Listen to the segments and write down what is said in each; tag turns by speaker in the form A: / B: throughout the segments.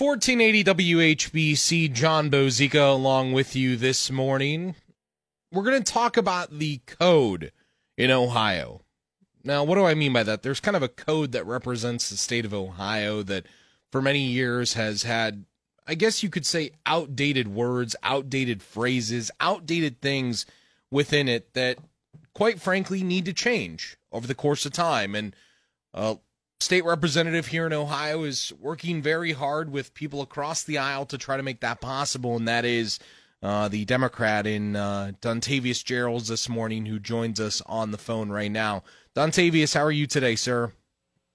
A: 1480 WHBC, John Bozica along with you this morning. We're going to talk about the code in Ohio. Now, what do I mean by that? There's kind of a code that represents the state of Ohio that for many years has had, I guess you could say, outdated words, outdated phrases, outdated things within it that, quite frankly, need to change over the course of time. And uh, state representative here in Ohio is working very hard with people across the aisle to try to make that possible, and that is uh, the Democrat in uh, Dontavius Jarrells this morning, who joins us on the phone right now. Dontavius, how are you today, sir?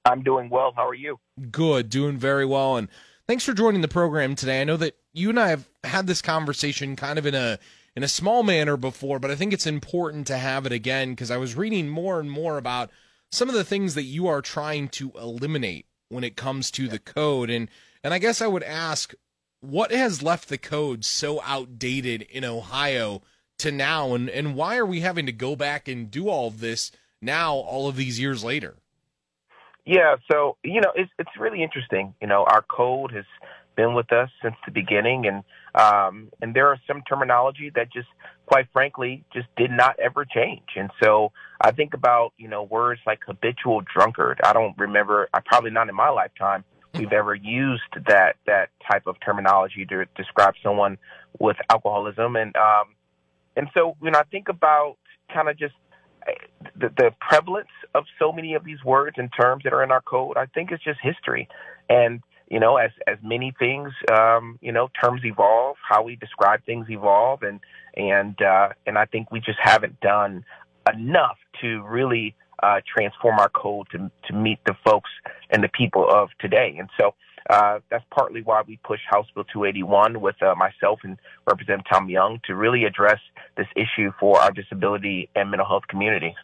B: I'm doing well. How are you?
A: Good, doing very well, and thanks for joining the program today. I know that you and I have had this conversation kind of in a in a small manner before, but I think it's important to have it again because I was reading more and more about some of the things that you are trying to eliminate when it comes to the code. And and I guess I would ask what has left the code so outdated in Ohio to now? And and why are we having to go back and do all of this now all of these years later?
B: Yeah so you know it's it's really interesting. You know our code has been with us since the beginning. And um and there are some terminology that just quite frankly just did not ever change. And so i think about you know words like habitual drunkard. I don't remember i probably not in my lifetime we've ever used that that type of terminology to describe someone with alcoholism. And um and so when i think about kind of just the, the prevalence of so many of these words and terms that are in our code i think it's just history. And you know, as as many things, um, you know, terms evolve, how we describe things evolve, and and uh, and I think we just haven't done enough to really uh, transform our code to to meet the folks and the people of today. And so uh, that's partly why we push House Bill 281 with uh, myself and Representative Tom Young to really address this issue for our disability and mental health community.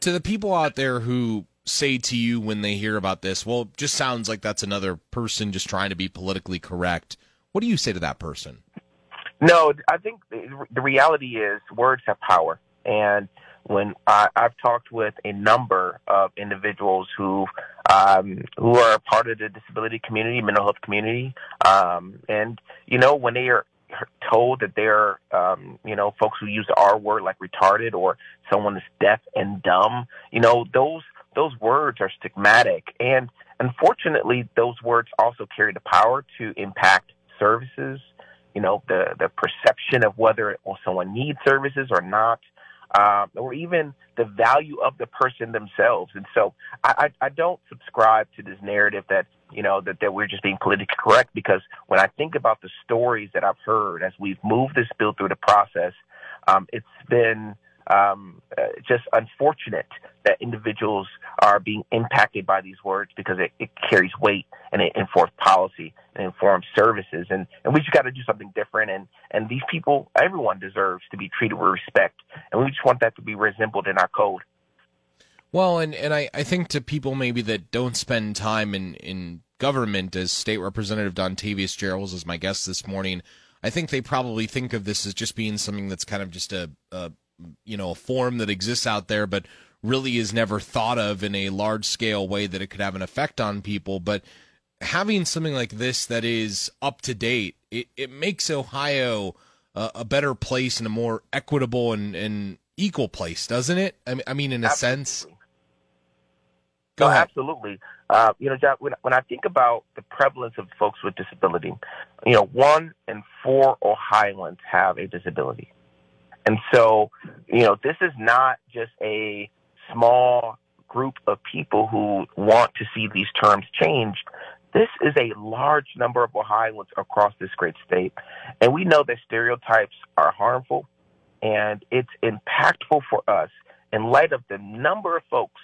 A: To the people out there who say to you when they hear about this, well, just sounds like that's another person just trying to be politically correct. What do you say to that person?
B: No, I think the reality is words have power. And when I, I've talked with a number of individuals who um, who are part of the disability community, mental health community, um, and you know when they are told that they're um, you know folks who use the R word like retarded or someone is deaf and dumb, you know those those words are stigmatic. And unfortunately, those words also carry the power to impact services, you know, the, the perception of whether someone needs services or not, um, or even the value of the person themselves. And so I, I, I don't subscribe to this narrative that, you know, that, that we're just being politically correct because when I think about the stories that I've heard as we've moved this bill through the process, um, it's been um, uh, just unfortunate that individuals are being impacted by these words because it, it carries weight and it informs policy and informs services. And, and we just got to do something different. And, and these people, everyone deserves to be treated with respect. And we just want that to be resembled in our code.
A: Well, and, and I, I think to people maybe that don't spend time in, in government, as State Representative Dontavius Jarrells is my guest this morning, I think they probably think of this as just being something that's kind of just a, a you know a form that exists out there, but really is never thought of in a large scale way that it could have an effect on people. But having something like this that is up to date, it, it makes Ohio a, a better place and a more equitable and, and equal place, doesn't it? I mean, I mean in a
B: absolutely.
A: sense.
B: Go no, ahead. absolutely. Uh, you know, John, when, when I think about the prevalence of folks with disability, you know, one in four Ohioans have a disability. And so, you know, this is not just a small group of people who want to see these terms changed. This is a large number of Ohioans across this great state. And we know that stereotypes are harmful and it's impactful for us in light of the number of folks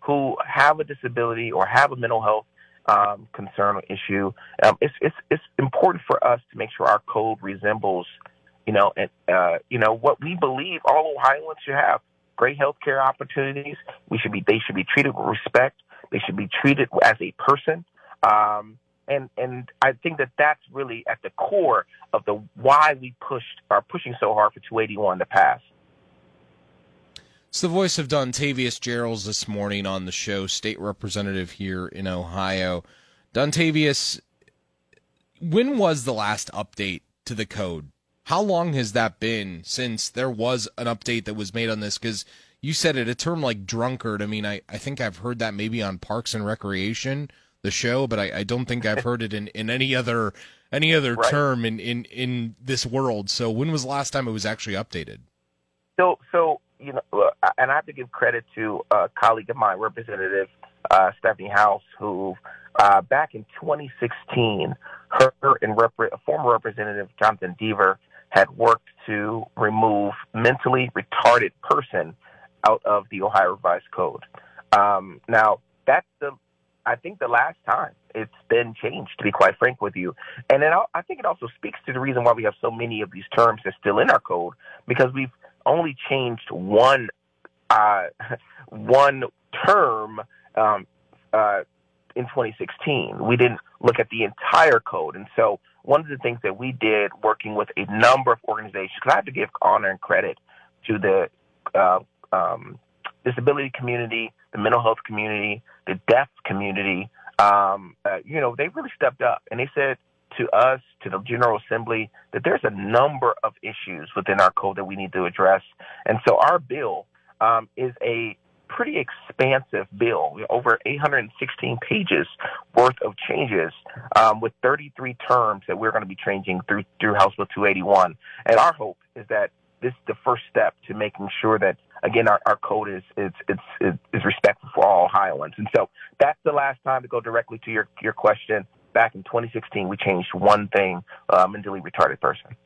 B: who have a disability or have a mental health um, concern or issue. Um, it's, it's, it's important for us to make sure our code resembles you know, and uh, you know what we believe all Ohioans should have great health care opportunities. We should be they should be treated with respect. They should be treated as a person. Um, and and I think that that's really at the core of the why we pushed are pushing so hard for 281 to pass.
A: It's the voice of Dontavius Jarrells this morning on the show, state representative here in Ohio. Dontavius, when was the last update to the code? How long has that been since there was an update that was made on this? Because you said it, a term like drunkard. I mean, I, I think I've heard that maybe on Parks and Recreation, the show, but I, I don't think I've heard it in, in any other any other right. term in, in, in this world. So when was the last time it was actually updated?
B: So so you know, and I have to give credit to a colleague of mine, Representative uh, Stephanie Howse, who uh, back in 2016, her and rep- former Representative Jonathan Dever had worked to remove mentally retarded person out of the Ohio Revised Code. Um, now, that's the, I think, the last time it's been changed, to be quite frank with you. And then I think it also speaks to the reason why we have so many of these terms that's still in our code, because we've only changed one, uh, one term um, uh, in 2016. We didn't look at the entire code. And so one of the things that we did working with a number of organizations, because I have to give honor and credit to the uh, um, disability community, the mental health community, the deaf community, um, uh, you know, they really stepped up and they said to us, to the General Assembly, that there's a number of issues within our code that we need to address. And so our bill um, is a pretty expansive bill, over 816 pages worth of changes um, with 33 terms that we're going to be changing through through House Bill 281. And our hope is that this is the first step to making sure that again our, our code is is, is is respectful for all Ohioans. And so that's the last time to go directly to your your question. Back in 2016, we changed one thing: uh, mentally retarded person.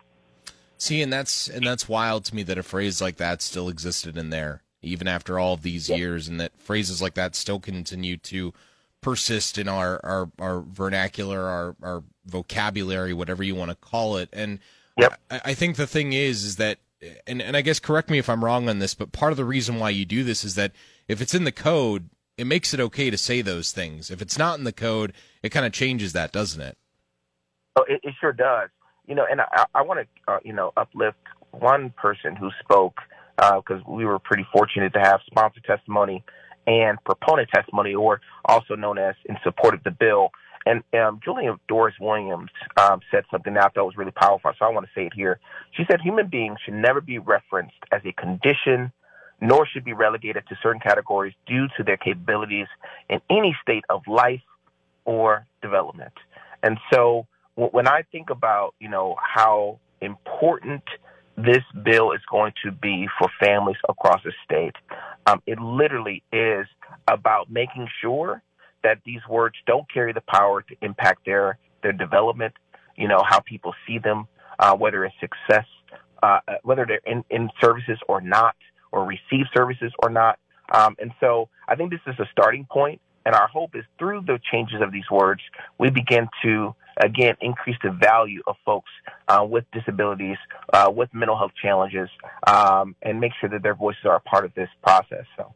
A: See, and that's and that's wild to me that a phrase like that still existed in there even after all of these years, and that phrases like that still continue to persist in our our, our vernacular, our our vocabulary, whatever you want to call it. And
B: yep.
A: I, I think the thing is, is that, and and I guess correct me if I'm wrong on this, but part of the reason why you do this is that if it's in the code, it makes it okay to say those things. If it's not in the code, it kind of changes that, doesn't it?
B: Oh, it, it sure does. You know, and I, I want to, uh, you know, uplift one person who spoke because uh, we were pretty fortunate to have sponsor testimony and proponent testimony, or also known as in support of the bill. And um, Doris Williams um, said something that I thought was really powerful, so I want to say it here. She said human beings should never be referenced as a condition, nor should be relegated to certain categories due to their capabilities in any state of life or development. And so when I think about, you know, how important – this bill is going to be for families across the state. Um, it literally is about making sure that these words don't carry the power to impact their their development. You know how people see them, uh, whether it's success, uh, whether they're in, in services or not, or receive services or not. Um, and so I think this is a starting point, and our hope is through the changes of these words, we begin to again increase the value of folks uh, with disabilities, uh, with mental health challenges, um, and make sure that their voices are a part of this process. So.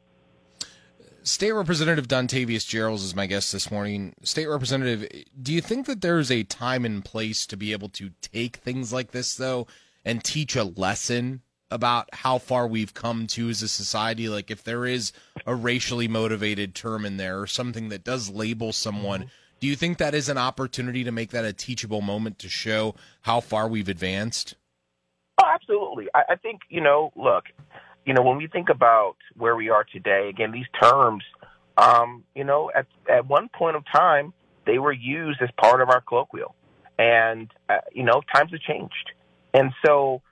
A: State Representative Dontavius Jarrells is my guest this morning. State Representative, do you think that there's a time and place to be able to take things like this, though, and teach a lesson about how far we've come to as a society? Like, if there is a racially motivated term in there or something that does label someone. Mm-hmm do you think that is an opportunity to make that a teachable moment to show how far we've advanced?
B: Oh, absolutely. I, I think, you know, look, you know, when we think about where we are today, again, these terms, um, you know, at, at one point of time, they were used as part of our colloquial. And, uh, you know, times have changed. And so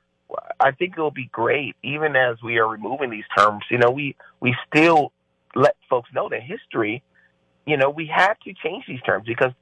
B: I think it'll be great, even as we are removing these terms, you know, we, we still let folks know that history you know, we had to change these terms because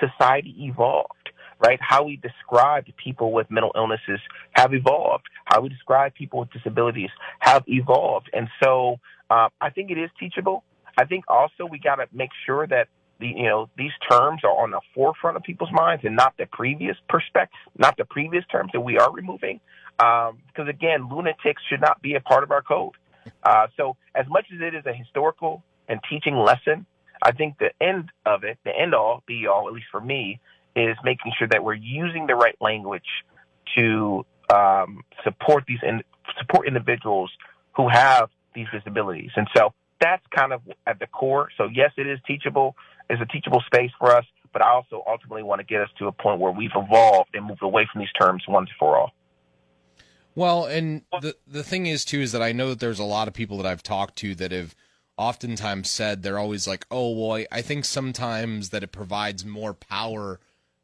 B: society evolved, right? How we describe people with mental illnesses have evolved. How we describe people with disabilities have evolved. And so uh, I think it is teachable. I think also we got to make sure that the, you know, these terms are on the forefront of people's minds and not the previous perspective, not the previous terms that we are removing. Um, because again, lunatics should not be a part of our code. Uh, so as much as it is a historical and teaching lesson, I think the end of it, the end all, be all, at least for me, is making sure that we're using the right language to um, support these in, support individuals who have these disabilities. And so that's kind of at the core. So yes, it is teachable. It's a teachable space for us, but I also ultimately want to get us to a point where we've evolved and moved away from these terms once for all.
A: Well, and the the thing is too is that I know that there's a lot of people that I've talked to that have oftentimes said they're always like, "Oh, well, I think sometimes that it provides more power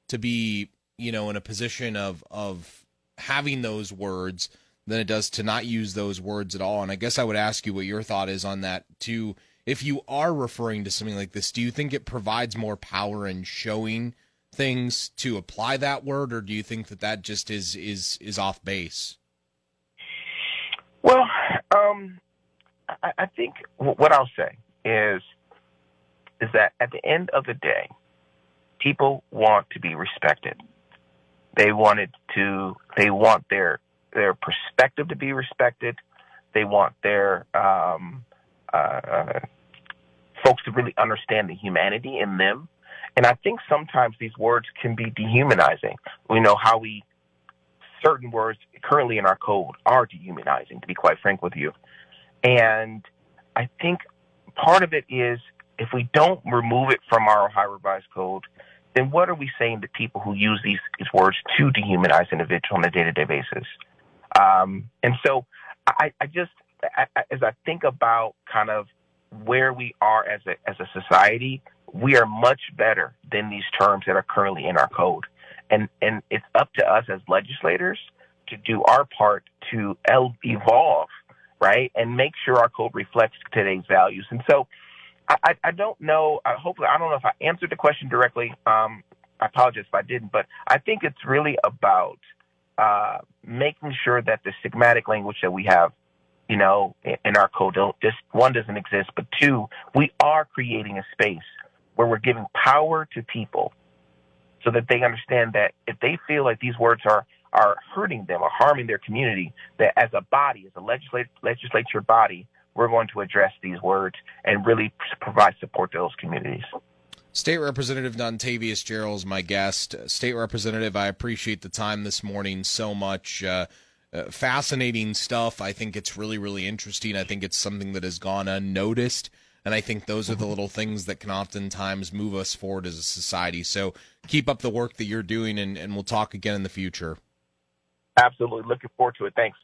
A: to be, you know, in a position of of having those words than it does to not use those words at all." And I guess I would ask you what your thought is on that too. If you are referring to something like this, do you think it provides more power in showing things to apply that word, or do you think that that just is is is off base?
B: Well, um, I, I think what I'll say is is that at the end of the day, people want to be respected. They wanted to. They want their their perspective to be respected. They want their um, uh, folks to really understand the humanity in them. And I think sometimes these words can be dehumanizing. We know how we certain words currently in our code are dehumanizing, to be quite frank with you. And I think part of it is if we don't remove it from our Ohio Revised Code, then what are we saying to people who use these, these words to dehumanize individuals on a day to day basis? Um, and so I, I just, I, as I think about kind of where we are as a, as a society, we are much better than these terms that are currently in our code and and it's up to us as legislators to do our part to evolve, right, and make sure our code reflects today's values. And so, I, I don't know. I hopefully, I don't know if I answered the question directly. Um, I apologize if I didn't, but I think it's really about uh, making sure that the stigmatic language that we have, you know, in our code, don't just one doesn't exist, but two, we are creating a space where we're giving power to people so that they understand that if they feel like these words are are hurting them or harming their community, that as a body, as a legislature, legislature body, we're going to address these words and really provide support to those communities.
A: State Representative Dontavius Jarrell is my guest. State Representative, I appreciate the time this morning so much. Uh, uh, fascinating stuff. I think it's really, really interesting. I think it's something that has gone unnoticed. And I think those are the little things that can oftentimes move us forward as a society. So keep up the work that you're doing, and, and we'll talk again in the future.
B: Absolutely. Looking forward to it. Thanks.